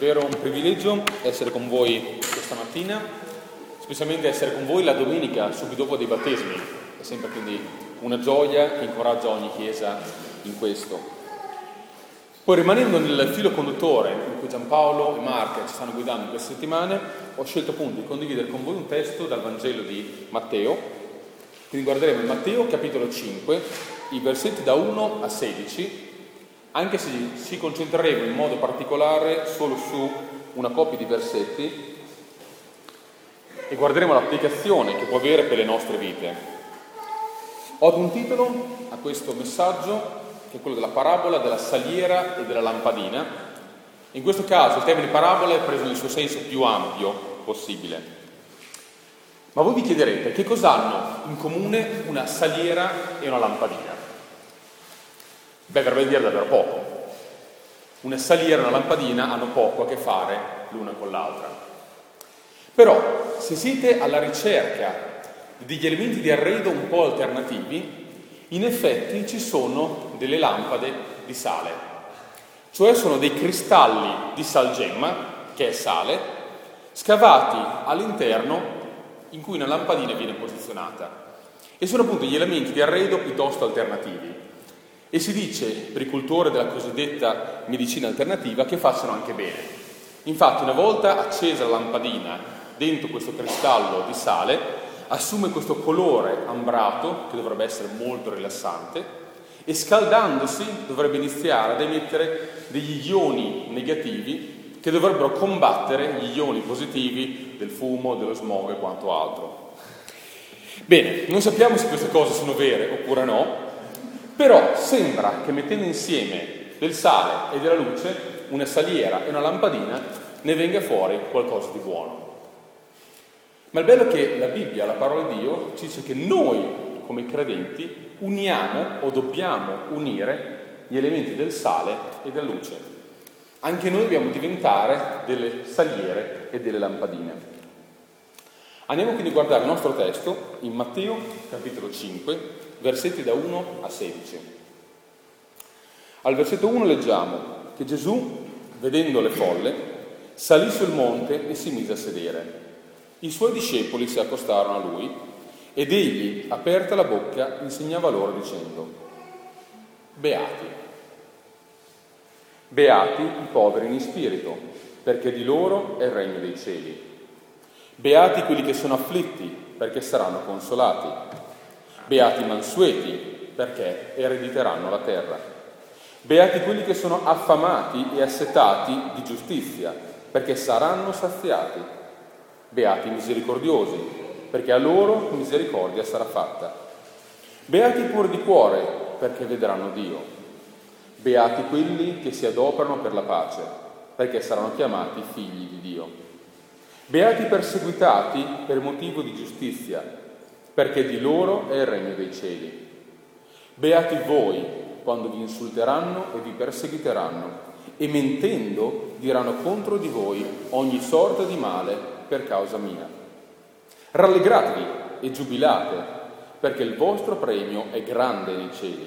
davvero un privilegio essere con voi questa mattina, specialmente essere con voi la domenica subito dopo dei battesimi. È sempre quindi una gioia che incoraggia ogni chiesa in questo. Poi rimanendo nel filo conduttore in cui Giampaolo e Marca ci stanno guidando in queste settimane, ho scelto appunto di condividere con voi un testo dal Vangelo di Matteo. Quindi guarderemo Matteo capitolo 5, i versetti da 1 a 16 anche se ci concentreremo in modo particolare solo su una coppia di versetti e guarderemo l'applicazione che può avere per le nostre vite. Ho un titolo a questo messaggio che è quello della parabola della saliera e della lampadina. In questo caso il termine parabola è preso nel suo senso più ampio possibile. Ma voi vi chiederete che cosa hanno in comune una saliera e una lampadina? Beh, verrebbe dire davvero poco. Una saliera e una lampadina hanno poco a che fare l'una con l'altra. Però, se siete alla ricerca degli elementi di arredo un po' alternativi, in effetti ci sono delle lampade di sale, cioè sono dei cristalli di salgemma, che è sale, scavati all'interno in cui una lampadina viene posizionata. E sono appunto gli elementi di arredo piuttosto alternativi. E si dice per i cultori della cosiddetta medicina alternativa che facciano anche bene. Infatti una volta accesa la lampadina dentro questo cristallo di sale, assume questo colore ambrato che dovrebbe essere molto rilassante e scaldandosi dovrebbe iniziare ad emettere degli ioni negativi che dovrebbero combattere gli ioni positivi del fumo, dello smog e quanto altro. Bene, non sappiamo se queste cose sono vere oppure no, però sembra che mettendo insieme del sale e della luce, una saliera e una lampadina, ne venga fuori qualcosa di buono. Ma il bello è che la Bibbia, la parola di Dio, ci dice che noi, come credenti, uniamo o dobbiamo unire gli elementi del sale e della luce. Anche noi dobbiamo diventare delle saliere e delle lampadine. Andiamo quindi a guardare il nostro testo in Matteo capitolo 5, versetti da 1 a 16. Al versetto 1 leggiamo che Gesù, vedendo le folle, salì sul monte e si mise a sedere. I suoi discepoli si accostarono a lui ed egli, aperta la bocca, insegnava loro dicendo, Beati, beati i poveri in spirito, perché di loro è il regno dei cieli. Beati quelli che sono afflitti, perché saranno consolati. Beati mansueti, perché erediteranno la terra. Beati quelli che sono affamati e assetati di giustizia, perché saranno saziati. Beati misericordiosi, perché a loro misericordia sarà fatta. Beati i puri di cuore, perché vedranno Dio. Beati quelli che si adoperano per la pace, perché saranno chiamati figli di Dio. Beati perseguitati per motivo di giustizia, perché di loro è il regno dei cieli. Beati voi quando vi insulteranno e vi perseguiteranno e mentendo diranno contro di voi ogni sorta di male per causa mia. Rallegratevi e giubilate, perché il vostro premio è grande nei cieli,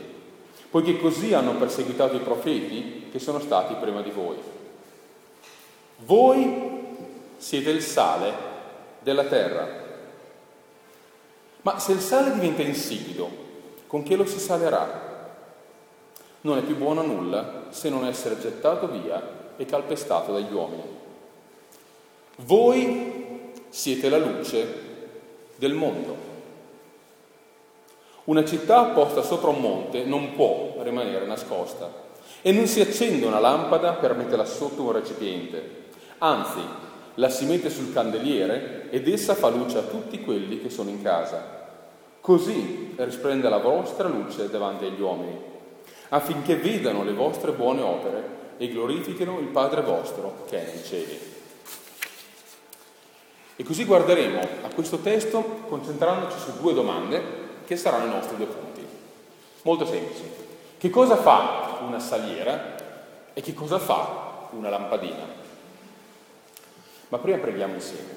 poiché così hanno perseguitato i profeti che sono stati prima di voi. Voi siete il sale della terra. Ma se il sale diventa insipido, con che lo si salerà? Non è più buono a nulla se non essere gettato via e calpestato dagli uomini. Voi siete la luce del mondo. Una città posta sopra un monte non può rimanere nascosta e non si accende una lampada per metterla sotto un recipiente. Anzi, la si mette sul candeliere ed essa fa luce a tutti quelli che sono in casa. Così risplende la vostra luce davanti agli uomini, affinché vedano le vostre buone opere e glorifichino il Padre vostro che è nei cieli. E così guarderemo a questo testo concentrandoci su due domande che saranno i nostri due punti. Molto semplici. Che cosa fa una saliera e che cosa fa una lampadina? Ma prima preghiamo insieme.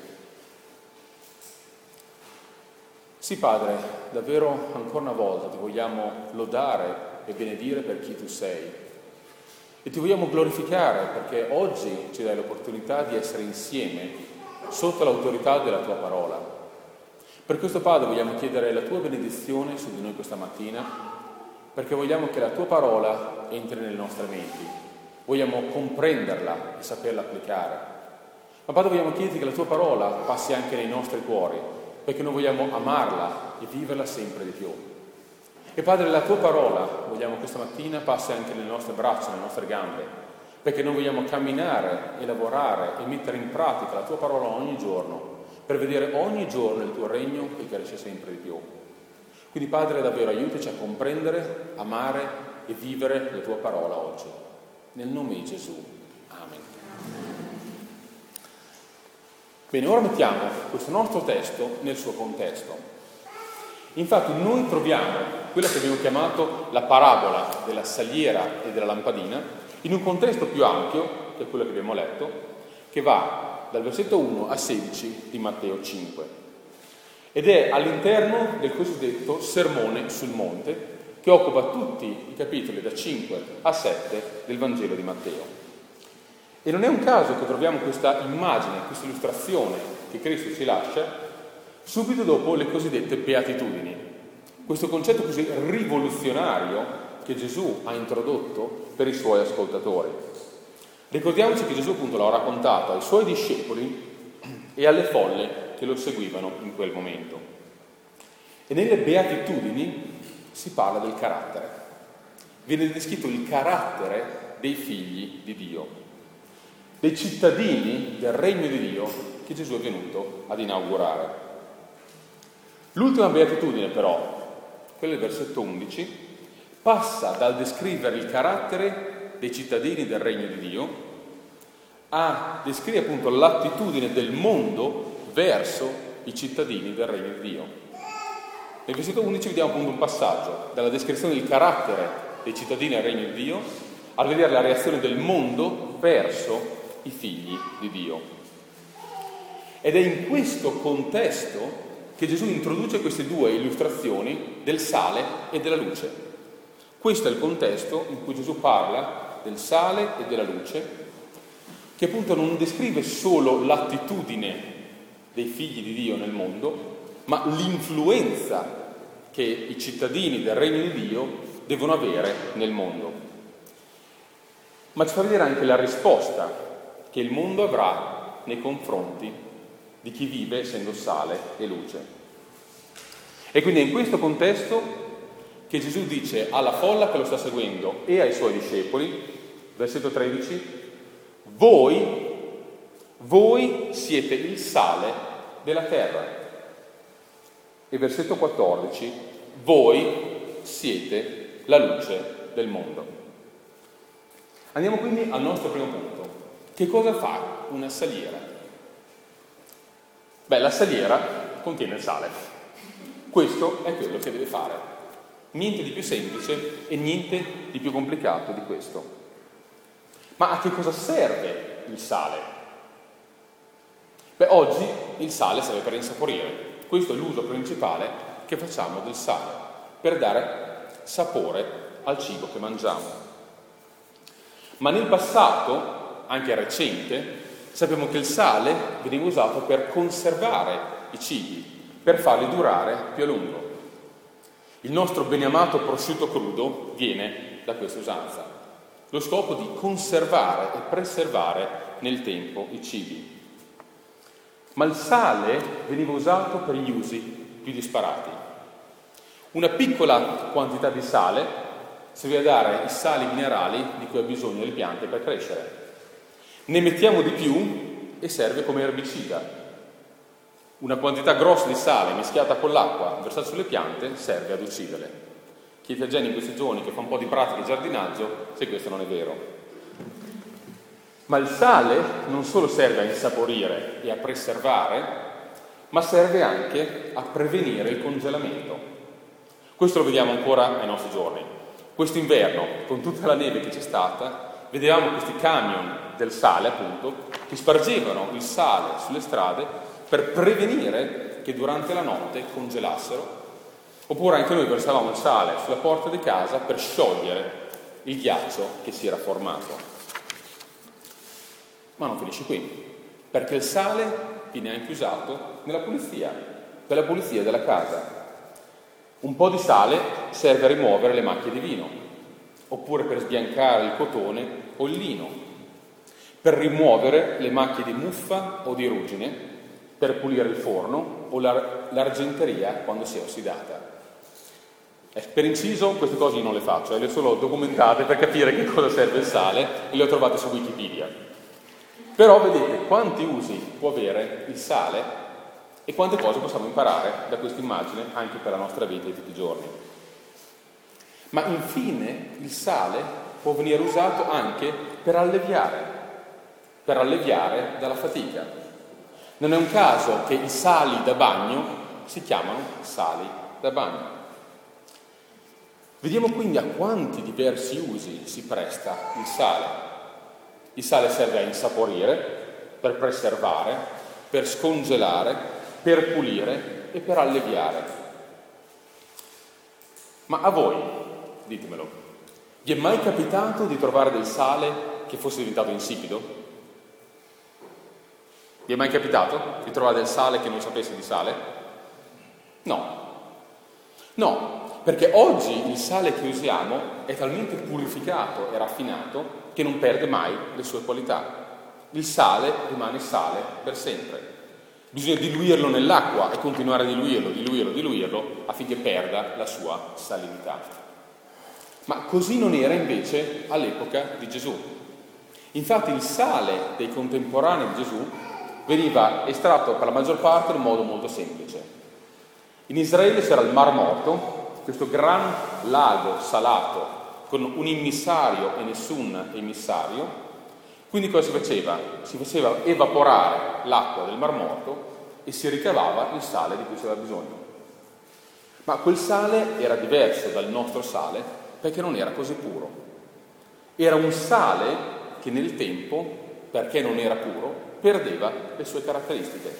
Sì, Padre, davvero ancora una volta ti vogliamo lodare e benedire per chi tu sei. E ti vogliamo glorificare perché oggi ci dai l'opportunità di essere insieme sotto l'autorità della tua parola. Per questo Padre vogliamo chiedere la tua benedizione su di noi questa mattina, perché vogliamo che la tua parola entri nelle nostre menti, vogliamo comprenderla e saperla applicare. Ma Padre vogliamo chiederti che la tua parola passi anche nei nostri cuori, perché noi vogliamo amarla e viverla sempre di più. E Padre, la tua parola, vogliamo questa mattina, passi anche nelle nostre braccia, nelle nostre gambe, perché noi vogliamo camminare e lavorare e mettere in pratica la tua parola ogni giorno, per vedere ogni giorno il tuo regno che cresce sempre di più. Quindi Padre, davvero aiutaci a comprendere, amare e vivere la tua parola oggi. Nel nome di Gesù. Amen. Bene, ora mettiamo questo nostro testo nel suo contesto. Infatti noi troviamo quella che abbiamo chiamato la parabola della saliera e della lampadina in un contesto più ampio, che è quello che abbiamo letto, che va dal versetto 1 a 16 di Matteo 5. Ed è all'interno del cosiddetto sermone sul monte, che occupa tutti i capitoli da 5 a 7 del Vangelo di Matteo. E non è un caso che troviamo questa immagine, questa illustrazione che Cristo ci lascia subito dopo le cosiddette beatitudini. Questo concetto così rivoluzionario che Gesù ha introdotto per i suoi ascoltatori. Ricordiamoci che Gesù appunto l'ha raccontato ai suoi discepoli e alle folle che lo seguivano in quel momento. E nelle beatitudini si parla del carattere. Viene descritto il carattere dei figli di Dio, dei cittadini del regno di Dio che Gesù è venuto ad inaugurare. L'ultima beatitudine però, quella del versetto 11, passa dal descrivere il carattere dei cittadini del regno di Dio a descrivere appunto l'attitudine del mondo verso i cittadini del regno di Dio. Nel versetto 11 vediamo appunto un passaggio dalla descrizione del carattere dei cittadini del regno di Dio a vedere la reazione del mondo verso i figli di Dio. Ed è in questo contesto che Gesù introduce queste due illustrazioni del sale e della luce. Questo è il contesto in cui Gesù parla del sale e della luce, che appunto non descrive solo l'attitudine dei figli di Dio nel mondo, ma l'influenza che i cittadini del regno di Dio devono avere nel mondo. Ma ci fa vedere anche la risposta che il mondo avrà nei confronti di chi vive essendo sale e luce. E quindi è in questo contesto che Gesù dice alla folla che lo sta seguendo e ai suoi discepoli, versetto 13, voi, voi siete il sale della terra. E versetto 14, voi siete la luce del mondo. Andiamo quindi al nostro primo punto. Che cosa fa una saliera? Beh, la saliera contiene il sale. Questo è quello che deve fare. Niente di più semplice e niente di più complicato di questo. Ma a che cosa serve il sale? Beh, oggi il sale serve per insaporire. Questo è l'uso principale che facciamo del sale, per dare sapore al cibo che mangiamo. Ma nel passato, anche recente, sappiamo che il sale veniva usato per conservare i cibi, per farli durare più a lungo. Il nostro beneamato prosciutto crudo viene da questa usanza, lo scopo di conservare e preservare nel tempo i cibi. Ma il sale veniva usato per gli usi più disparati. Una piccola quantità di sale serviva a dare i sali minerali di cui ha bisogno le piante per crescere. Ne mettiamo di più e serve come erbicida. Una quantità grossa di sale mischiata con l'acqua versata sulle piante serve ad ucciderle. Chiedete a Jenny in questi giorni che fa un po' di pratica di giardinaggio se questo non è vero. Ma il sale non solo serve a insaporire e a preservare, ma serve anche a prevenire il congelamento. Questo lo vediamo ancora ai nostri giorni. Questo inverno, con tutta la neve che c'è stata, vedevamo questi camion del sale, appunto, che spargevano il sale sulle strade per prevenire che durante la notte congelassero. Oppure anche noi versavamo il sale sulla porta di casa per sciogliere il ghiaccio che si era formato. Ma non finisce qui, perché il sale viene anche usato nella pulizia, per la pulizia della casa. Un po' di sale serve a rimuovere le macchie di vino, oppure per sbiancare il cotone o il lino, per rimuovere le macchie di muffa o di ruggine, per pulire il forno o l'ar- l'argenteria quando si è ossidata. Eh, per inciso, queste cose io non le faccio, eh, le ho solo documentate per capire che cosa serve il sale e le ho trovate su Wikipedia. Però vedete quanti usi può avere il sale e quante cose possiamo imparare da questa immagine anche per la nostra vita di tutti i giorni. Ma infine il sale può venire usato anche per alleviare, per alleviare dalla fatica. Non è un caso che i sali da bagno si chiamano sali da bagno. Vediamo quindi a quanti diversi usi si presta il sale. Il sale serve a insaporire, per preservare, per scongelare, per pulire e per alleviare. Ma a voi, ditemelo, vi è mai capitato di trovare del sale che fosse diventato insipido? Vi è mai capitato di trovare del sale che non sapesse di sale? No. No, perché oggi il sale che usiamo è talmente purificato e raffinato che non perde mai le sue qualità. Il sale rimane sale per sempre. Bisogna diluirlo nell'acqua e continuare a diluirlo, diluirlo, diluirlo affinché perda la sua salinità. Ma così non era invece all'epoca di Gesù. Infatti il sale dei contemporanei di Gesù veniva estratto per la maggior parte in modo molto semplice. In Israele c'era il Mar Morto, questo gran lago salato con un immissario e nessun emissario. Quindi cosa si faceva? Si faceva evaporare l'acqua del Mar Morto e si ricavava il sale di cui aveva bisogno. Ma quel sale era diverso dal nostro sale perché non era così puro. Era un sale che nel tempo, perché non era puro, perdeva le sue caratteristiche.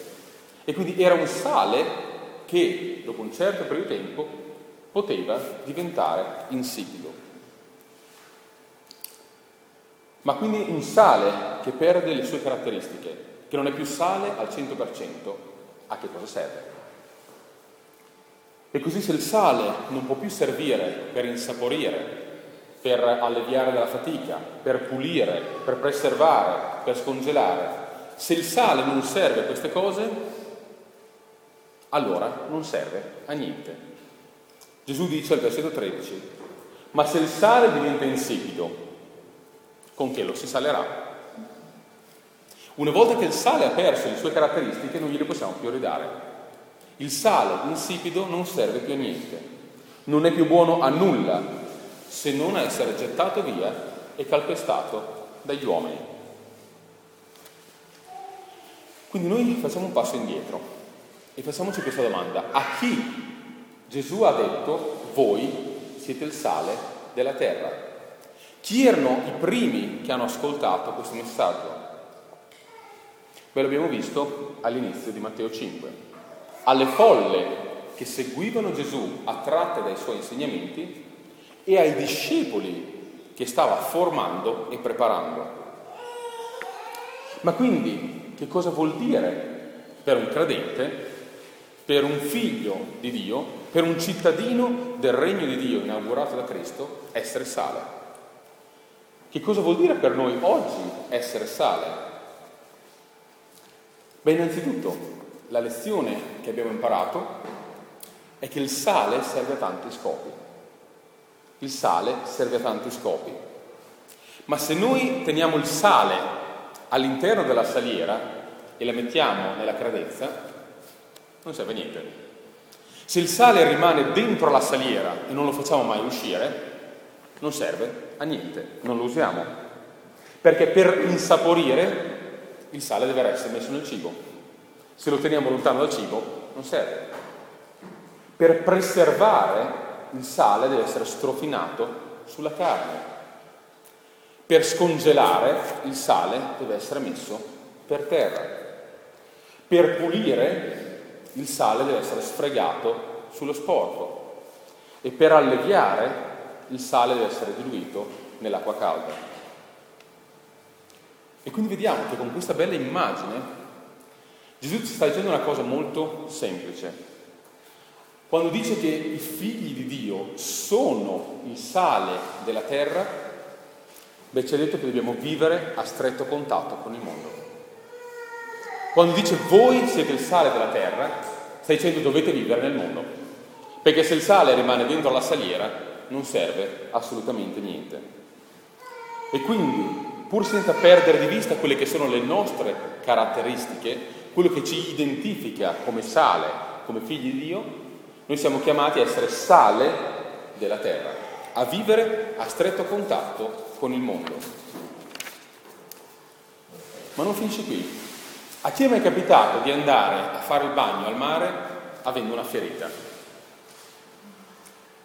E quindi era un sale che dopo un certo periodo di tempo poteva diventare insipido. Ma quindi un sale che perde le sue caratteristiche, che non è più sale al 100%, a che cosa serve? E così se il sale non può più servire per insaporire, per alleviare dalla fatica, per pulire, per preservare, per scongelare, se il sale non serve a queste cose, allora non serve a niente. Gesù dice al versetto 13, ma se il sale diventa insipido, con che lo si salerà? Una volta che il sale ha perso le sue caratteristiche, non gliele possiamo più ridare. Il sale insipido non serve più a niente, non è più buono a nulla se non a essere gettato via e calpestato dagli uomini. Quindi noi facciamo un passo indietro e facciamoci questa domanda. A chi Gesù ha detto, voi siete il sale della terra. Chi erano i primi che hanno ascoltato questo messaggio? Ve l'abbiamo visto all'inizio di Matteo 5. Alle folle che seguivano Gesù attratte dai suoi insegnamenti e ai discepoli che stava formando e preparando. Ma quindi che cosa vuol dire per un credente per un figlio di Dio, per un cittadino del regno di Dio inaugurato da Cristo, essere sale. Che cosa vuol dire per noi oggi essere sale? Beh, innanzitutto, la lezione che abbiamo imparato è che il sale serve a tanti scopi. Il sale serve a tanti scopi. Ma se noi teniamo il sale all'interno della saliera e la mettiamo nella cradezza, non serve a niente. Se il sale rimane dentro la saliera e non lo facciamo mai uscire, non serve a niente, non lo usiamo. Perché per insaporire il sale deve essere messo nel cibo. Se lo teniamo lontano dal cibo, non serve. Per preservare il sale deve essere strofinato sulla carne. Per scongelare il sale deve essere messo per terra. Per pulire il sale deve essere sfregato sullo sporco e per alleviare il sale deve essere diluito nell'acqua calda. E quindi vediamo che con questa bella immagine Gesù ci sta dicendo una cosa molto semplice. Quando dice che i figli di Dio sono il sale della terra, beh ci ha detto che dobbiamo vivere a stretto contatto con il mondo. Quando dice voi siete il sale della terra, sta dicendo dovete vivere nel mondo. Perché se il sale rimane dentro la saliera non serve assolutamente niente. E quindi, pur senza perdere di vista quelle che sono le nostre caratteristiche, quello che ci identifica come sale, come figli di Dio, noi siamo chiamati a essere sale della terra, a vivere a stretto contatto con il mondo. Ma non finisce qui. A chi è mai capitato di andare a fare il bagno al mare avendo una ferita?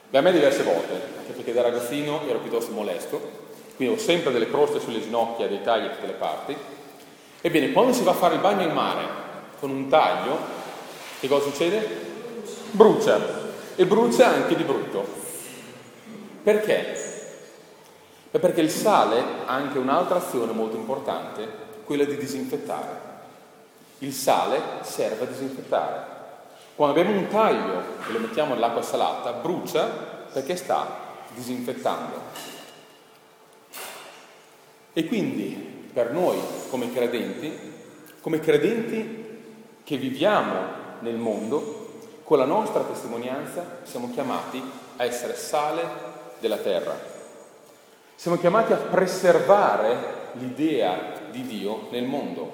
Beh, a me diverse volte, anche perché da ragazzino ero piuttosto molesto, quindi ho sempre delle croste sulle ginocchia, dei tagli da tutte le parti. Ebbene, quando si va a fare il bagno al mare con un taglio, che cosa succede? brucia e brucia anche di brutto. Perché? Beh, perché il sale ha anche un'altra azione molto importante, quella di disinfettare. Il sale serve a disinfettare. Quando abbiamo un taglio e lo mettiamo nell'acqua salata, brucia perché sta disinfettando. E quindi per noi come credenti, come credenti che viviamo nel mondo, con la nostra testimonianza siamo chiamati a essere sale della terra. Siamo chiamati a preservare l'idea di Dio nel mondo,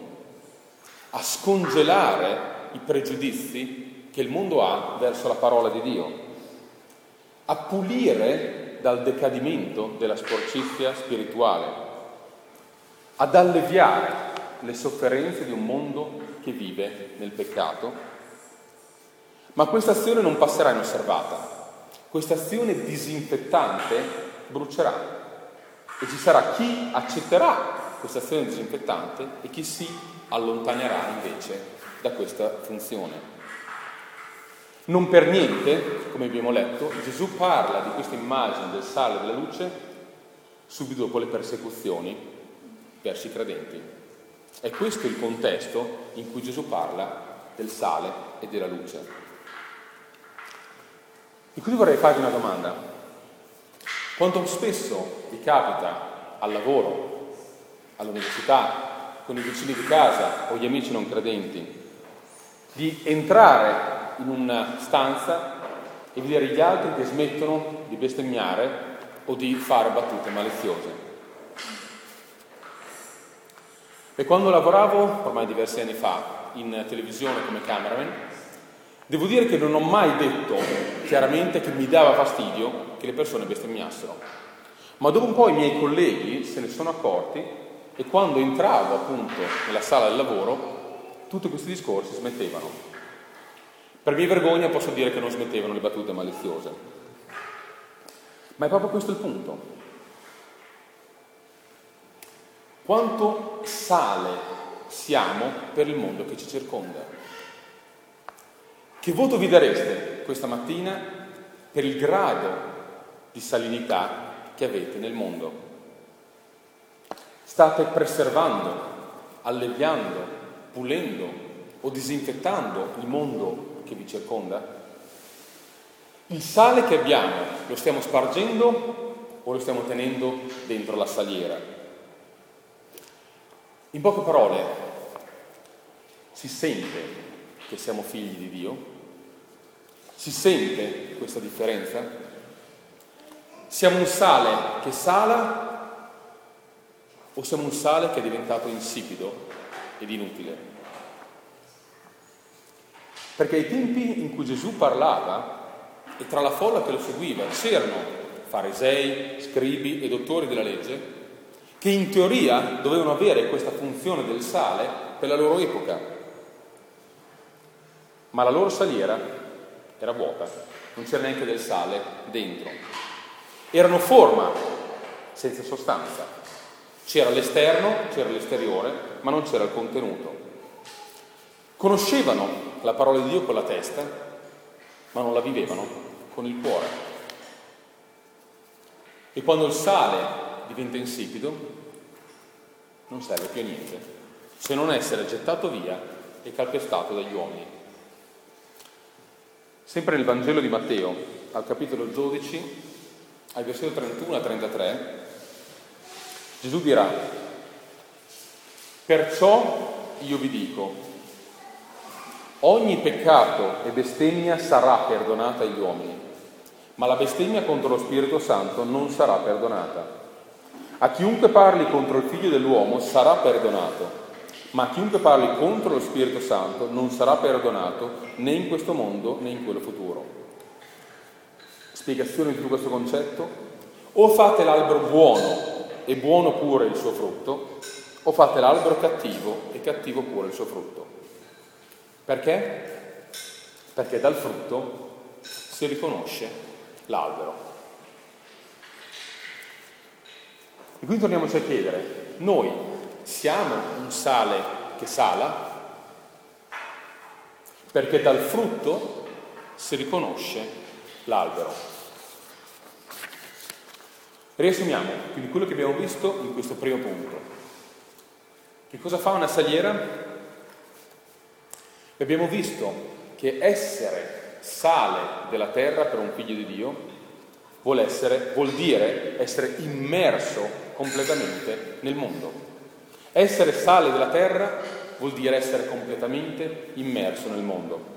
a scongelare i pregiudizi che il mondo ha verso la parola di Dio, a pulire dal decadimento della sporcizia spirituale, ad alleviare le sofferenze di un mondo che vive nel peccato ma questa azione non passerà inosservata. Questa azione disinfettante brucerà e ci sarà chi accetterà questa azione disinfettante e chi si allontanerà invece da questa funzione. Non per niente, come abbiamo letto, Gesù parla di questa immagine del sale e della luce subito dopo le persecuzioni verso i credenti. È questo il contesto in cui Gesù parla del sale e della luce. E quindi vorrei farvi una domanda. Quanto spesso vi capita al lavoro, all'università, con i vicini di casa o gli amici non credenti, di entrare in una stanza e vedere gli altri che smettono di bestemmiare o di fare battute maliziose? E quando lavoravo, ormai diversi anni fa, in televisione come cameraman, Devo dire che non ho mai detto chiaramente che mi dava fastidio che le persone bestemmiassero, ma dopo un po' i miei colleghi se ne sono accorti e quando entravo appunto nella sala del lavoro, tutti questi discorsi smettevano. Per mia vergogna posso dire che non smettevano le battute maliziose. Ma è proprio questo il punto. Quanto sale siamo per il mondo che ci circonda? Che voto vi dareste questa mattina per il grado di salinità che avete nel mondo? State preservando, alleviando, pulendo o disinfettando il mondo che vi circonda? Il sale che abbiamo lo stiamo spargendo o lo stiamo tenendo dentro la saliera? In poche parole, si sente che siamo figli di Dio? Si sente questa differenza? Siamo un sale che sala o siamo un sale che è diventato insipido ed inutile? Perché ai tempi in cui Gesù parlava e tra la folla che lo seguiva c'erano farisei, scribi e dottori della legge che in teoria dovevano avere questa funzione del sale per la loro epoca, ma la loro saliera era vuota, non c'era neanche del sale dentro. Erano forma senza sostanza. C'era l'esterno, c'era l'esteriore, ma non c'era il contenuto. Conoscevano la parola di Dio con la testa, ma non la vivevano con il cuore. E quando il sale diventa insipido, non serve più a niente, se non essere gettato via e calpestato dagli uomini. Sempre nel Vangelo di Matteo, al capitolo 12, al versetto 31 a 33, Gesù dirà, perciò io vi dico, ogni peccato e bestemmia sarà perdonata agli uomini, ma la bestemmia contro lo Spirito Santo non sarà perdonata. A chiunque parli contro il figlio dell'uomo sarà perdonato, ma a chiunque parli contro lo Spirito Santo non sarà perdonato né in questo mondo né in quello futuro. Spiegazione di tutto questo concetto? O fate l'albero buono e buono pure il suo frutto, o fate l'albero cattivo e cattivo pure il suo frutto. Perché? Perché dal frutto si riconosce l'albero. E quindi torniamoci a chiedere, noi siamo un sale che sala? Perché dal frutto si riconosce l'albero. Riassumiamo quindi quello che abbiamo visto in questo primo punto. Che cosa fa una saliera? Abbiamo visto che essere sale della terra per un figlio di Dio vuol, essere, vuol dire essere immerso completamente nel mondo. Essere sale della terra vuol dire essere completamente immerso nel mondo.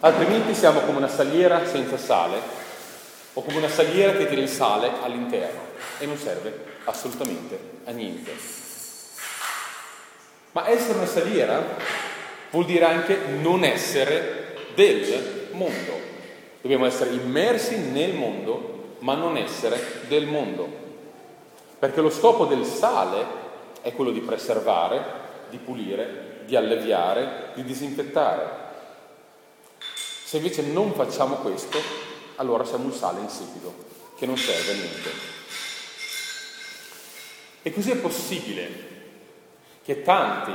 Altrimenti siamo come una saliera senza sale o come una saliera che tira il sale all'interno e non serve assolutamente a niente. Ma essere una saliera vuol dire anche non essere del mondo. Dobbiamo essere immersi nel mondo, ma non essere del mondo. Perché lo scopo del sale è quello di preservare, di pulire, di alleviare, di disinfettare. Se invece non facciamo questo, allora siamo un sale insipido che non serve a niente. E così è possibile che tanti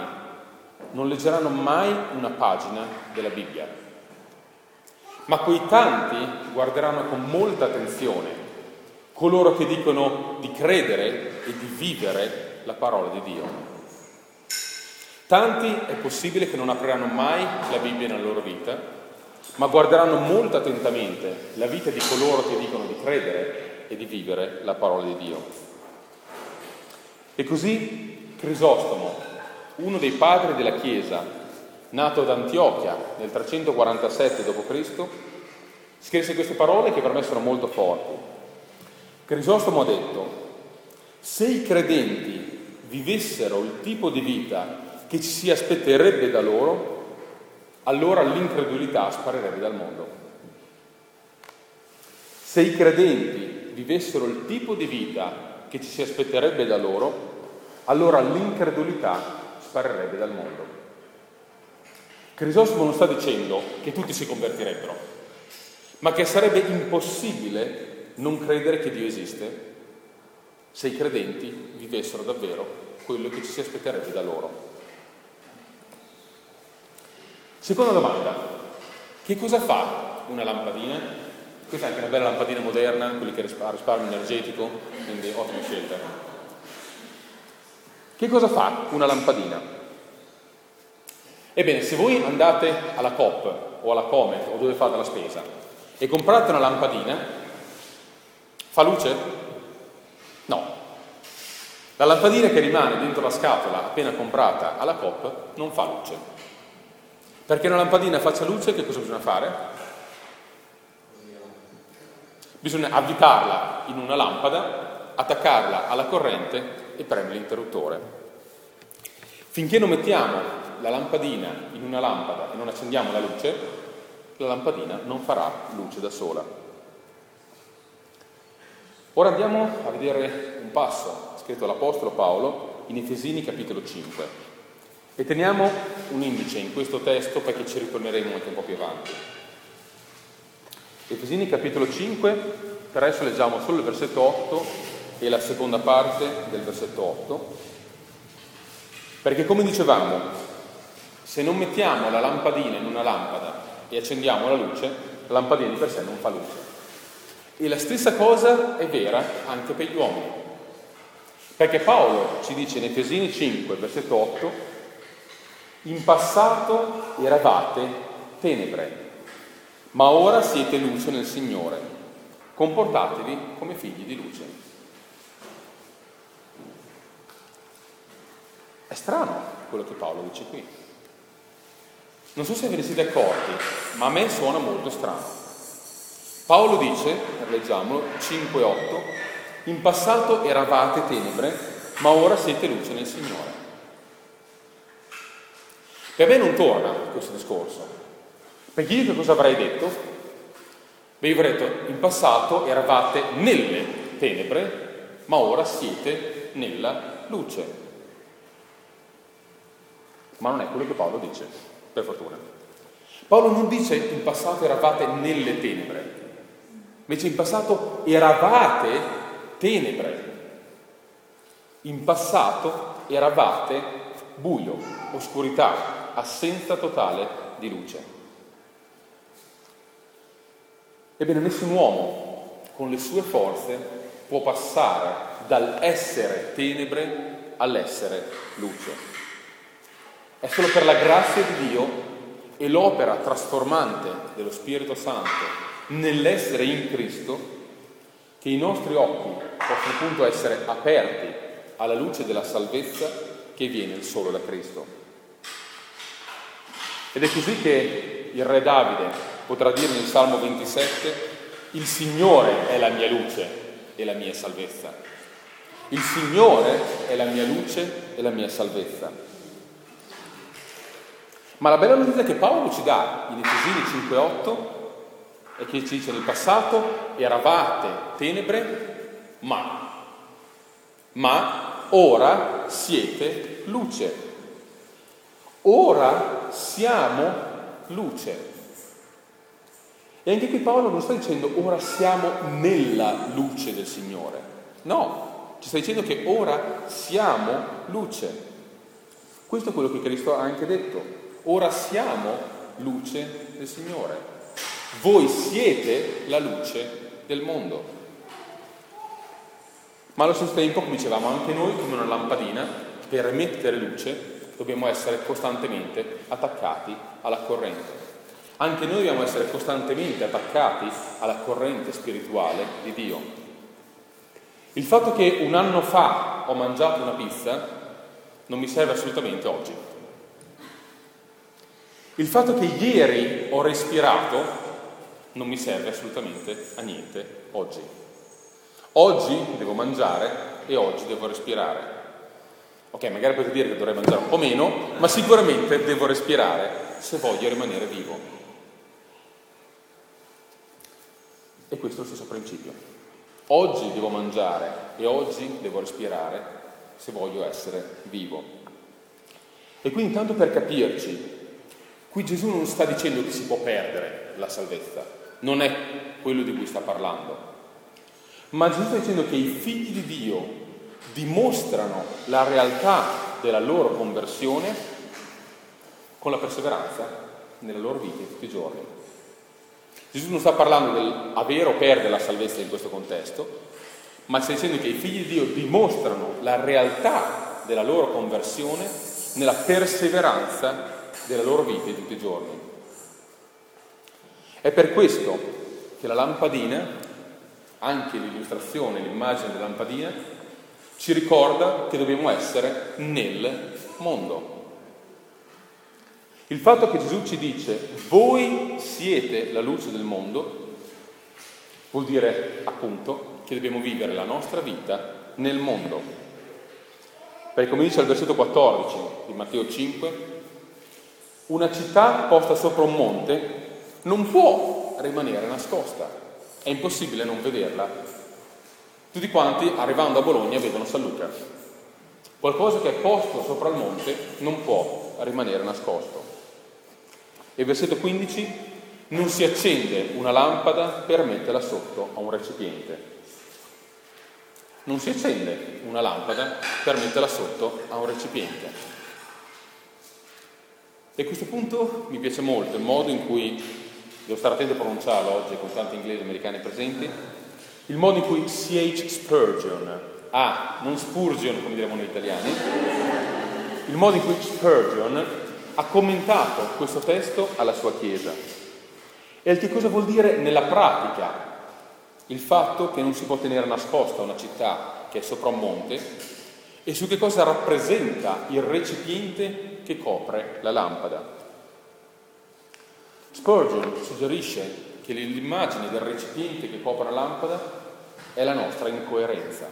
non leggeranno mai una pagina della Bibbia, ma quei tanti guarderanno con molta attenzione coloro che dicono di credere e di vivere la parola di Dio. Tanti è possibile che non apriranno mai la Bibbia nella loro vita ma guarderanno molto attentamente la vita di coloro che dicono di credere e di vivere la parola di Dio. E così Crisostomo, uno dei padri della Chiesa, nato ad Antiochia nel 347 d.C., scrisse queste parole che per me sono molto forti. Crisostomo ha detto, se i credenti vivessero il tipo di vita che ci si aspetterebbe da loro, allora l'incredulità sparirebbe dal mondo. Se i credenti vivessero il tipo di vita che ci si aspetterebbe da loro, allora l'incredulità sparirebbe dal mondo. Crisostomo non sta dicendo che tutti si convertirebbero, ma che sarebbe impossibile non credere che Dio esiste se i credenti vivessero davvero quello che ci si aspetterebbe da loro. Seconda domanda, che cosa fa una lampadina? Questa è anche una bella lampadina moderna, quelli che risparmio energetico, quindi ottima scelta. Che cosa fa una lampadina? Ebbene, se voi andate alla Coop o alla Comet o dove fate la spesa e comprate una lampadina, fa luce? No. La lampadina che rimane dentro la scatola appena comprata alla Coop non fa luce. Perché una lampadina faccia luce, che cosa bisogna fare? Bisogna avvitarla in una lampada, attaccarla alla corrente e premere l'interruttore. Finché non mettiamo la lampadina in una lampada e non accendiamo la luce, la lampadina non farà luce da sola. Ora andiamo a vedere un passo scritto dall'Apostolo Paolo in Efesini capitolo 5. E teniamo un indice in questo testo perché ci ritorneremo anche un po' più avanti. Efesini capitolo 5, per adesso leggiamo solo il versetto 8 e la seconda parte del versetto 8, perché come dicevamo, se non mettiamo la lampadina in una lampada e accendiamo la luce, la lampadina di per sé non fa luce. E la stessa cosa è vera anche per gli uomini. Perché Paolo ci dice in Efesini 5, versetto 8, in passato eravate tenebre, ma ora siete luce nel Signore. Comportatevi come figli di luce. È strano quello che Paolo dice qui. Non so se ve ne siete accorti, ma a me suona molto strano. Paolo dice, leggiamolo, 5-8, in passato eravate tenebre, ma ora siete luce nel Signore. Per me non torna questo discorso, perché io che cosa avrei detto? Beh, io avrei detto, in passato eravate nelle tenebre, ma ora siete nella luce. Ma non è quello che Paolo dice, per fortuna. Paolo non dice in passato eravate nelle tenebre, Invece in passato eravate tenebre. In passato eravate buio, oscurità, assenza totale di luce. Ebbene, nessun uomo con le sue forze può passare dall'essere tenebre all'essere luce. È solo per la grazia di Dio e l'opera trasformante dello Spirito Santo nell'essere in Cristo, che i nostri occhi possono appunto essere aperti alla luce della salvezza che viene solo da Cristo. Ed è così che il re Davide potrà dire nel Salmo 27, il Signore è la mia luce e la mia salvezza. Il Signore è la mia luce e la mia salvezza. Ma la bella notizia che Paolo ci dà in Efesini 5.8 e che ci dice nel passato eravate tenebre, ma, ma ora siete luce. Ora siamo luce. E anche qui Paolo non sta dicendo ora siamo nella luce del Signore. No, ci sta dicendo che ora siamo luce. Questo è quello che Cristo ha anche detto. Ora siamo luce del Signore. Voi siete la luce del mondo. Ma allo stesso tempo, come dicevamo, anche noi come una lampadina, per emettere luce, dobbiamo essere costantemente attaccati alla corrente. Anche noi dobbiamo essere costantemente attaccati alla corrente spirituale di Dio. Il fatto che un anno fa ho mangiato una pizza non mi serve assolutamente oggi. Il fatto che ieri ho respirato non mi serve assolutamente a niente oggi. Oggi devo mangiare e oggi devo respirare. Ok, magari potete dire che dovrei mangiare un po' meno, ma sicuramente devo respirare se voglio rimanere vivo. E questo è lo stesso principio. Oggi devo mangiare e oggi devo respirare se voglio essere vivo. E quindi intanto per capirci, qui Gesù non sta dicendo che si può perdere la salvezza, non è quello di cui sta parlando. Ma Gesù sta dicendo che i figli di Dio dimostrano la realtà della loro conversione con la perseveranza nella loro vita tutti i giorni. Gesù non sta parlando dell'avere o perdere la salvezza in questo contesto, ma sta dicendo che i figli di Dio dimostrano la realtà della loro conversione nella perseveranza della loro vita di tutti i giorni. È per questo che la lampadina, anche l'illustrazione, l'immagine della lampadina, ci ricorda che dobbiamo essere nel mondo. Il fatto che Gesù ci dice voi siete la luce del mondo vuol dire appunto che dobbiamo vivere la nostra vita nel mondo. Perché come dice al versetto 14 di Matteo 5, una città posta sopra un monte non può rimanere nascosta, è impossibile non vederla. Tutti quanti arrivando a Bologna vedono San Luca. Qualcosa che è posto sopra il monte non può rimanere nascosto. E versetto 15, non si accende una lampada per metterla sotto a un recipiente. Non si accende una lampada per metterla sotto a un recipiente. E a questo punto mi piace molto il modo in cui devo stare attento a pronunciarlo oggi con tanti inglesi americani presenti, il modo in cui C.H. Spurgeon, ah, non Spurgeon come diremo noi italiani, il modo in cui Spurgeon ha commentato questo testo alla sua Chiesa e che cosa vuol dire nella pratica il fatto che non si può tenere nascosta una città che è sopra un monte e su che cosa rappresenta il recipiente che copre la lampada. Spurgeon suggerisce che l'immagine del recipiente che copre la lampada è la nostra incoerenza,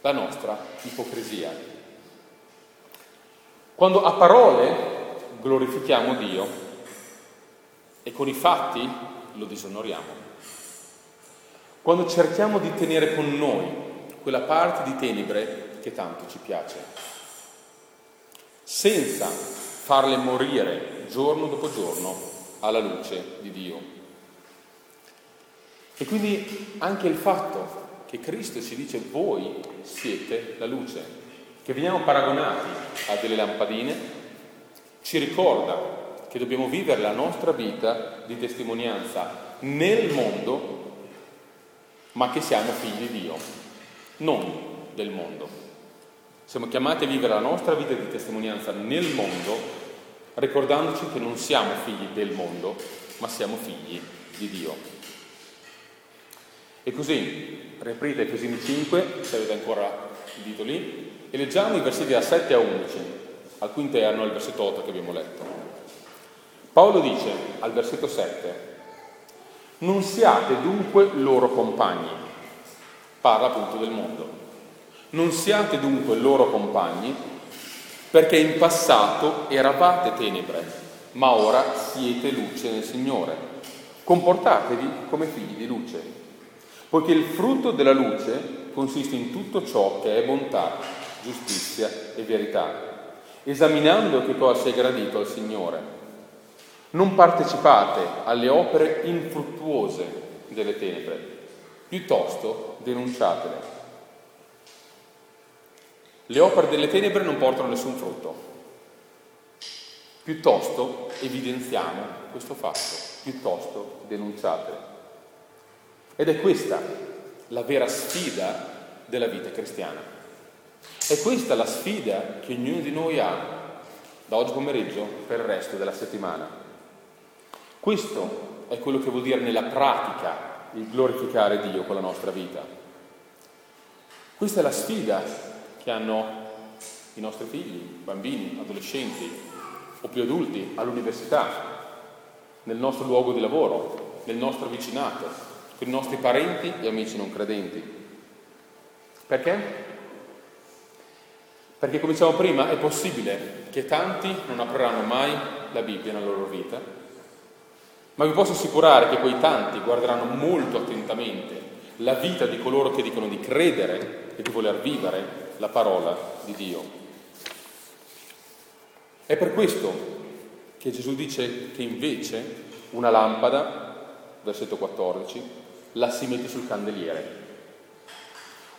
la nostra ipocrisia. Quando a parole glorifichiamo Dio e con i fatti lo disonoriamo. Quando cerchiamo di tenere con noi quella parte di tenebre che tanto ci piace, senza farle morire giorno dopo giorno alla luce di Dio. E quindi anche il fatto che Cristo ci dice voi siete la luce, che veniamo paragonati a delle lampadine, ci ricorda che dobbiamo vivere la nostra vita di testimonianza nel mondo, ma che siamo figli di Dio, non del mondo. Siamo chiamati a vivere la nostra vita di testimonianza nel mondo, ricordandoci che non siamo figli del mondo, ma siamo figli di Dio. E così, riaprite Efesini 5, se avete ancora il dito lì, e leggiamo i versetti da 7 a 11 al cui interno il versetto 8 che abbiamo letto. Paolo dice al versetto 7, non siate dunque loro compagni, parla appunto del mondo, non siate dunque loro compagni perché in passato eravate tenebre, ma ora siete luce nel Signore. Comportatevi come figli di luce, poiché il frutto della luce consiste in tutto ciò che è bontà, giustizia e verità esaminando che cosa sia gradito al Signore. Non partecipate alle opere infruttuose delle tenebre, piuttosto denunciatele. Le opere delle tenebre non portano nessun frutto, piuttosto evidenziamo questo fatto, piuttosto denunciatele. Ed è questa la vera sfida della vita cristiana. È questa la sfida che ognuno di noi ha da oggi pomeriggio per il resto della settimana. Questo è quello che vuol dire nella pratica il glorificare Dio con la nostra vita. Questa è la sfida che hanno i nostri figli, bambini, adolescenti o più adulti all'università, nel nostro luogo di lavoro, nel nostro vicinato, con i nostri parenti e amici non credenti. Perché? Perché come dicevamo prima è possibile che tanti non apriranno mai la Bibbia nella loro vita, ma vi posso assicurare che quei tanti guarderanno molto attentamente la vita di coloro che dicono di credere e di voler vivere la parola di Dio. È per questo che Gesù dice che invece una lampada, versetto 14, la si mette sul candeliere.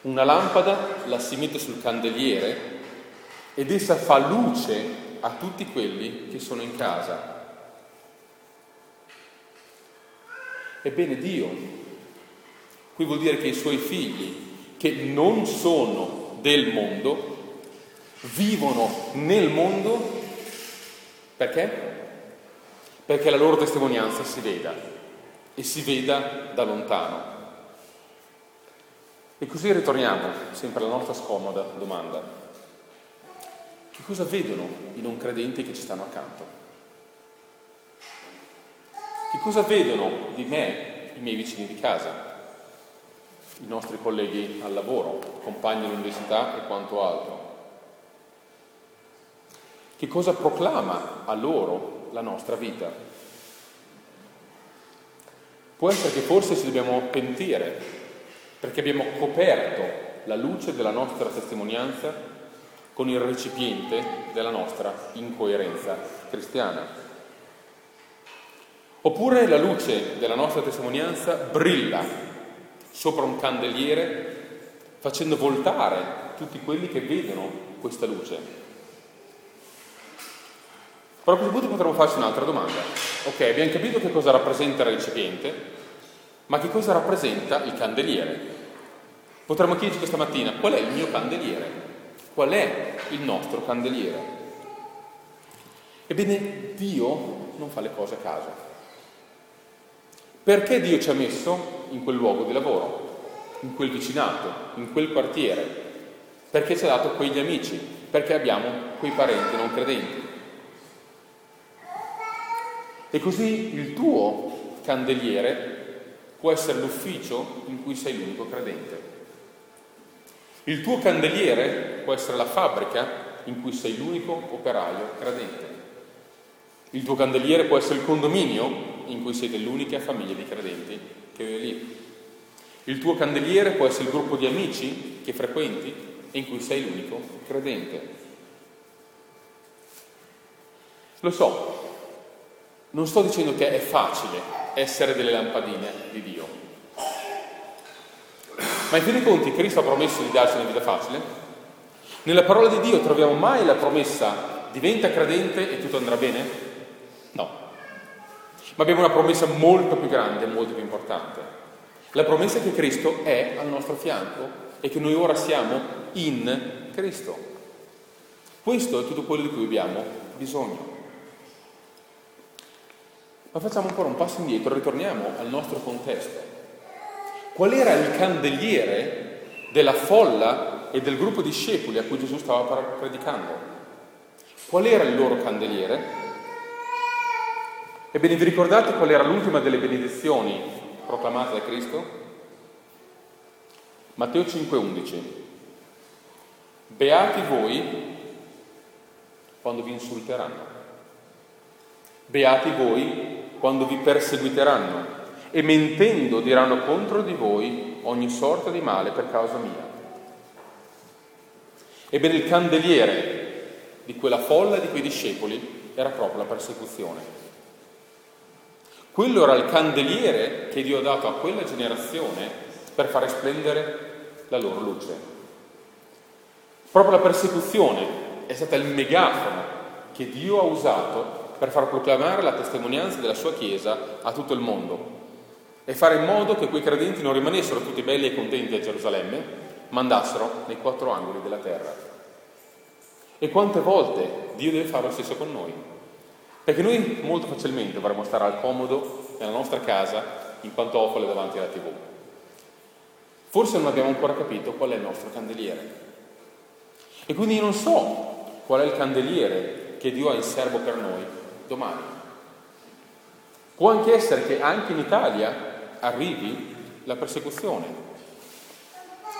Una lampada la si mette sul candeliere ed essa fa luce a tutti quelli che sono in casa. Ebbene Dio, qui vuol dire che i suoi figli, che non sono del mondo, vivono nel mondo perché? Perché la loro testimonianza si veda e si veda da lontano. E così ritorniamo sempre alla nostra scomoda domanda. Che cosa vedono i non credenti che ci stanno accanto? Che cosa vedono di me i miei vicini di casa, i nostri colleghi al lavoro, compagni all'università e quanto altro? Che cosa proclama a loro la nostra vita? Può essere che forse ci dobbiamo pentire perché abbiamo coperto la luce della nostra testimonianza con il recipiente della nostra incoerenza cristiana. Oppure la luce della nostra testimonianza brilla sopra un candeliere facendo voltare tutti quelli che vedono questa luce. Però a questo punto potremmo farci un'altra domanda. Ok, abbiamo capito che cosa rappresenta il recipiente, Ma che cosa rappresenta il candeliere? Potremmo chiederci questa mattina qual è il mio candeliere? Qual è il nostro candeliere? Ebbene, Dio non fa le cose a caso. Perché Dio ci ha messo in quel luogo di lavoro, in quel vicinato, in quel quartiere? Perché ci ha dato quegli amici? Perché abbiamo quei parenti non credenti? E così il tuo candeliere può essere l'ufficio in cui sei l'unico credente. Il tuo candeliere può essere la fabbrica in cui sei l'unico operaio credente. Il tuo candeliere può essere il condominio in cui siete l'unica famiglia di credenti che vive lì. Il tuo candeliere può essere il gruppo di amici che frequenti e in cui sei l'unico credente. Lo so, non sto dicendo che è facile essere delle lampadine di Dio, ma in fin dei conti Cristo ha promesso di darci una vita facile. Nella parola di Dio troviamo mai la promessa diventa credente e tutto andrà bene? No. Ma abbiamo una promessa molto più grande molto più importante. La promessa che Cristo è al nostro fianco e che noi ora siamo in Cristo. Questo è tutto quello di cui abbiamo bisogno. Ma facciamo ancora un passo indietro, ritorniamo al nostro contesto. Qual era il candeliere della folla e del gruppo di discepoli a cui Gesù stava predicando? Qual era il loro candeliere? Ebbene, vi ricordate qual era l'ultima delle benedizioni proclamate da Cristo? Matteo 5:11. Beati voi quando vi insulteranno. Beati voi quando vi perseguiteranno e mentendo diranno contro di voi ogni sorta di male per causa mia. Ebbene il candeliere di quella folla di quei discepoli era proprio la persecuzione. Quello era il candeliere che Dio ha dato a quella generazione per fare splendere la loro luce. Proprio la persecuzione è stata il megafono che Dio ha usato per far proclamare la testimonianza della sua Chiesa a tutto il mondo e fare in modo che quei credenti non rimanessero tutti belli e contenti a Gerusalemme, ma andassero nei quattro angoli della terra. E quante volte Dio deve fare lo stesso con noi? Perché noi molto facilmente vorremmo stare al comodo nella nostra casa in pantofole davanti alla tv. Forse non abbiamo ancora capito qual è il nostro candeliere. E quindi non so qual è il candeliere che Dio ha in serbo per noi domani. Può anche essere che anche in Italia arrivi la persecuzione.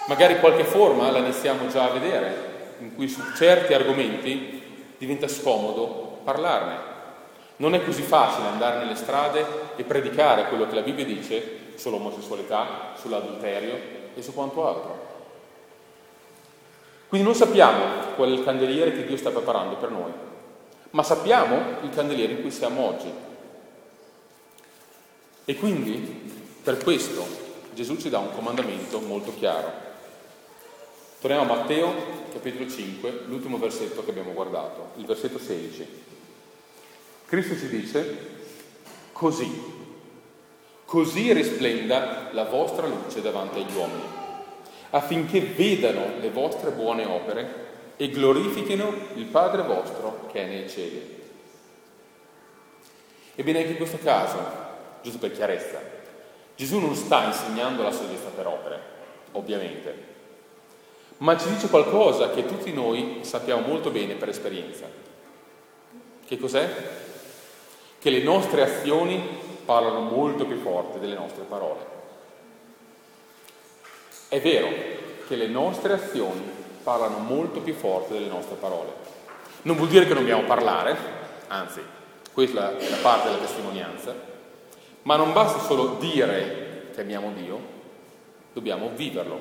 Magari qualche forma la iniziamo già a vedere, in cui su certi argomenti diventa scomodo parlarne. Non è così facile andare nelle strade e predicare quello che la Bibbia dice sull'omosessualità, sull'adulterio e su quanto altro. Quindi non sappiamo qual è il candeliere che Dio sta preparando per noi ma sappiamo il candeliere in cui siamo oggi. E quindi, per questo, Gesù ci dà un comandamento molto chiaro. Torniamo a Matteo, capitolo 5, l'ultimo versetto che abbiamo guardato, il versetto 16. Cristo ci dice, così, così risplenda la vostra luce davanti agli uomini, affinché vedano le vostre buone opere e glorifichino il Padre vostro che è nei cieli. Ebbene, anche in questo caso, giusto per chiarezza, Gesù non sta insegnando la salvezza per opere, ovviamente, ma ci dice qualcosa che tutti noi sappiamo molto bene per esperienza. Che cos'è? Che le nostre azioni parlano molto più forte delle nostre parole. È vero che le nostre azioni parlano molto più forte delle nostre parole. Non vuol dire che non dobbiamo parlare, anzi, questa è la parte della testimonianza, ma non basta solo dire che amiamo Dio, dobbiamo viverlo.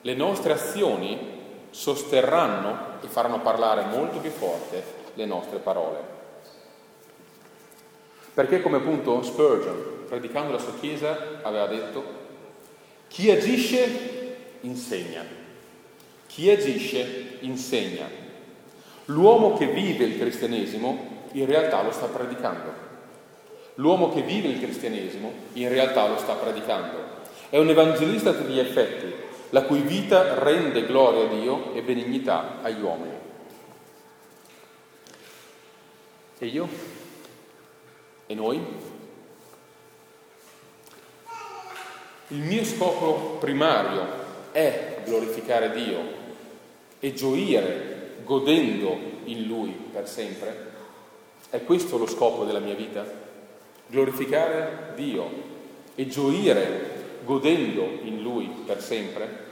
Le nostre azioni sosterranno e faranno parlare molto più forte le nostre parole. Perché come appunto Spurgeon, predicando la sua chiesa, aveva detto, chi agisce insegna. Chi agisce insegna. L'uomo che vive il cristianesimo in realtà lo sta predicando. L'uomo che vive il cristianesimo in realtà lo sta predicando. È un evangelista a tutti gli effetti, la cui vita rende gloria a Dio e benignità agli uomini. E io? E noi? Il mio scopo primario è glorificare Dio e gioire godendo in Lui per sempre? È questo lo scopo della mia vita? Glorificare Dio e gioire godendo in Lui per sempre?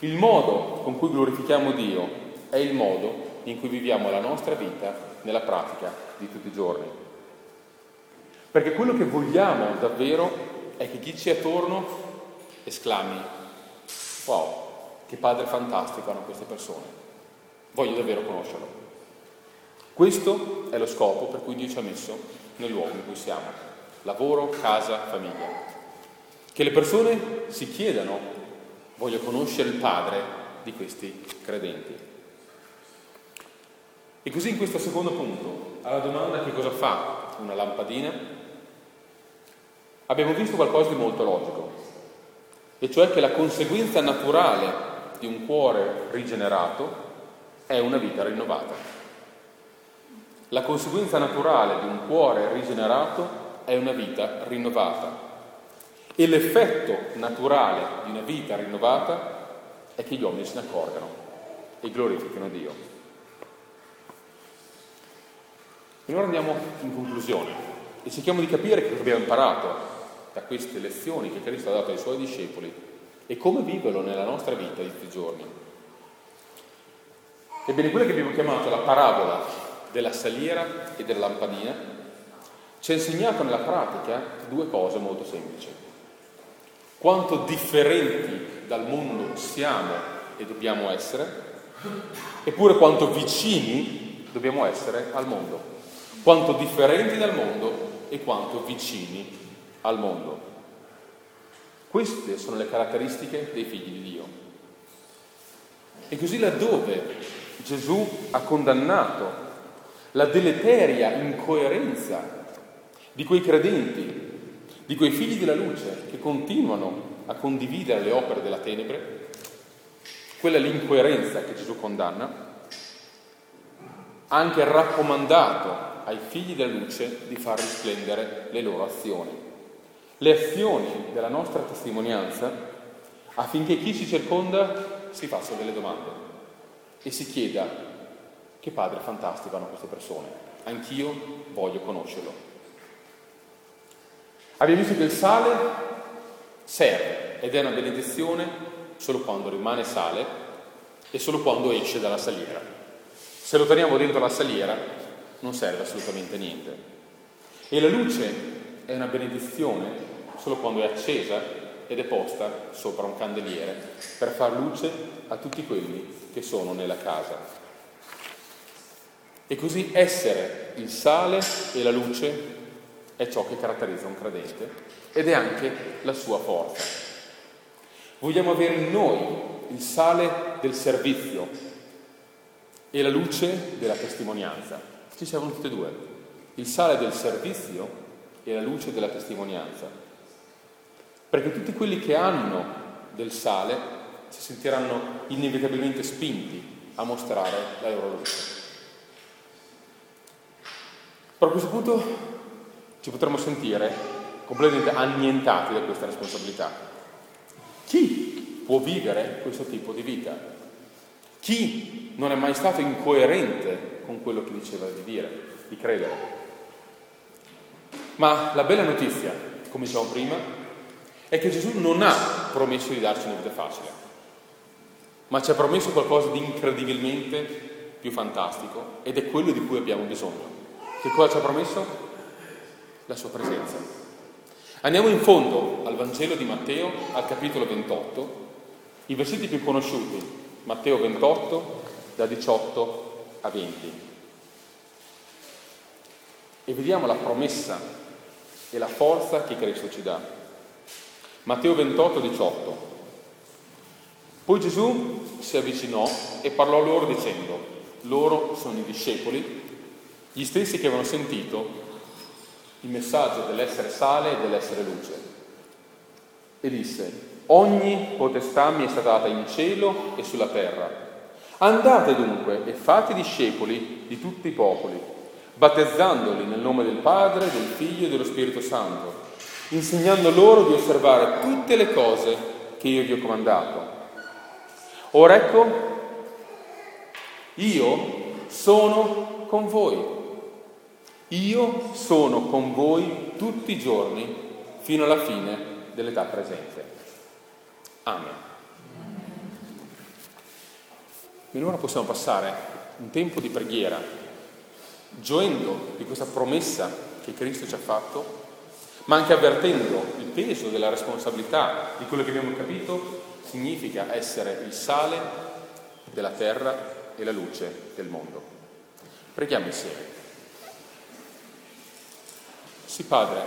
Il modo con cui glorifichiamo Dio è il modo in cui viviamo la nostra vita nella pratica di tutti i giorni. Perché quello che vogliamo davvero è che chi ci è attorno esclami, wow, che padre fantastico hanno queste persone, voglio davvero conoscerlo. Questo è lo scopo per cui Dio ci ha messo nel luogo in cui siamo, lavoro, casa, famiglia. Che le persone si chiedano, voglio conoscere il Padre di questi credenti. E così in questo secondo punto, alla domanda che cosa fa una lampadina, abbiamo visto qualcosa di molto logico, e cioè che la conseguenza naturale di un cuore rigenerato è una vita rinnovata. La conseguenza naturale di un cuore rigenerato è una vita rinnovata. E l'effetto naturale di una vita rinnovata è che gli uomini se ne accorgano e glorificano Dio. E ora andiamo in conclusione e cerchiamo di capire che cosa abbiamo imparato da queste lezioni che Cristo ha dato ai suoi discepoli e come viverlo nella nostra vita di tutti i giorni. Ebbene, quella che abbiamo chiamato la parabola della saliera e della lampadina ci ha insegnato nella pratica due cose molto semplici quanto differenti dal mondo siamo e dobbiamo essere, eppure quanto vicini dobbiamo essere al mondo, quanto differenti dal mondo e quanto vicini al mondo. Queste sono le caratteristiche dei figli di Dio. E così laddove Gesù ha condannato la deleteria incoerenza di quei credenti di quei figli della luce che continuano a condividere le opere della tenebre, quella è l'incoerenza che Gesù condanna, ha anche raccomandato ai figli della luce di far risplendere le loro azioni, le azioni della nostra testimonianza affinché chi ci circonda si faccia delle domande e si chieda che padre fantastico hanno queste persone, anch'io voglio conoscerlo. Abbiamo visto che il sale serve ed è una benedizione solo quando rimane sale e solo quando esce dalla saliera. Se lo teniamo dentro la saliera non serve assolutamente niente. E la luce è una benedizione solo quando è accesa ed è posta sopra un candeliere per far luce a tutti quelli che sono nella casa. E così essere il sale e la luce è ciò che caratterizza un credente ed è anche la sua forza. Vogliamo avere in noi il sale del servizio e la luce della testimonianza. Ci siamo tutti e due, il sale del servizio e la luce della testimonianza. Perché tutti quelli che hanno del sale si sentiranno inevitabilmente spinti a mostrare la loro luce. Però a questo punto ci potremmo sentire completamente annientati da questa responsabilità. Chi può vivere questo tipo di vita? Chi non è mai stato incoerente con quello che diceva di dire, di credere? Ma la bella notizia, come dicevamo prima, è che Gesù non ha promesso di darci una vita facile, ma ci ha promesso qualcosa di incredibilmente più fantastico ed è quello di cui abbiamo bisogno. Che cosa ci ha promesso? la sua presenza. Andiamo in fondo al Vangelo di Matteo, al capitolo 28, i versetti più conosciuti, Matteo 28, da 18 a 20. E vediamo la promessa e la forza che Cristo ci dà. Matteo 28, 18. Poi Gesù si avvicinò e parlò loro dicendo, loro sono i discepoli, gli stessi che avevano sentito il messaggio dell'essere sale e dell'essere luce. E disse, ogni potestà mi è stata data in cielo e sulla terra. Andate dunque e fate discepoli di tutti i popoli, battezzandoli nel nome del Padre, del Figlio e dello Spirito Santo, insegnando loro di osservare tutte le cose che io vi ho comandato. Ora ecco, io sono con voi io sono con voi tutti i giorni fino alla fine dell'età presente. Amen. Quindi ora possiamo passare un tempo di preghiera, gioendo di questa promessa che Cristo ci ha fatto, ma anche avvertendo il peso della responsabilità di quello che abbiamo capito significa essere il sale della terra e la luce del mondo. Preghiamo insieme. Sì, Padre,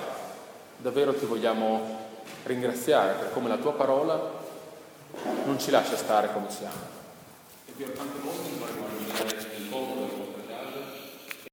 davvero ti vogliamo ringraziare per come la tua parola non ci lascia stare come siamo. È vero, tante volte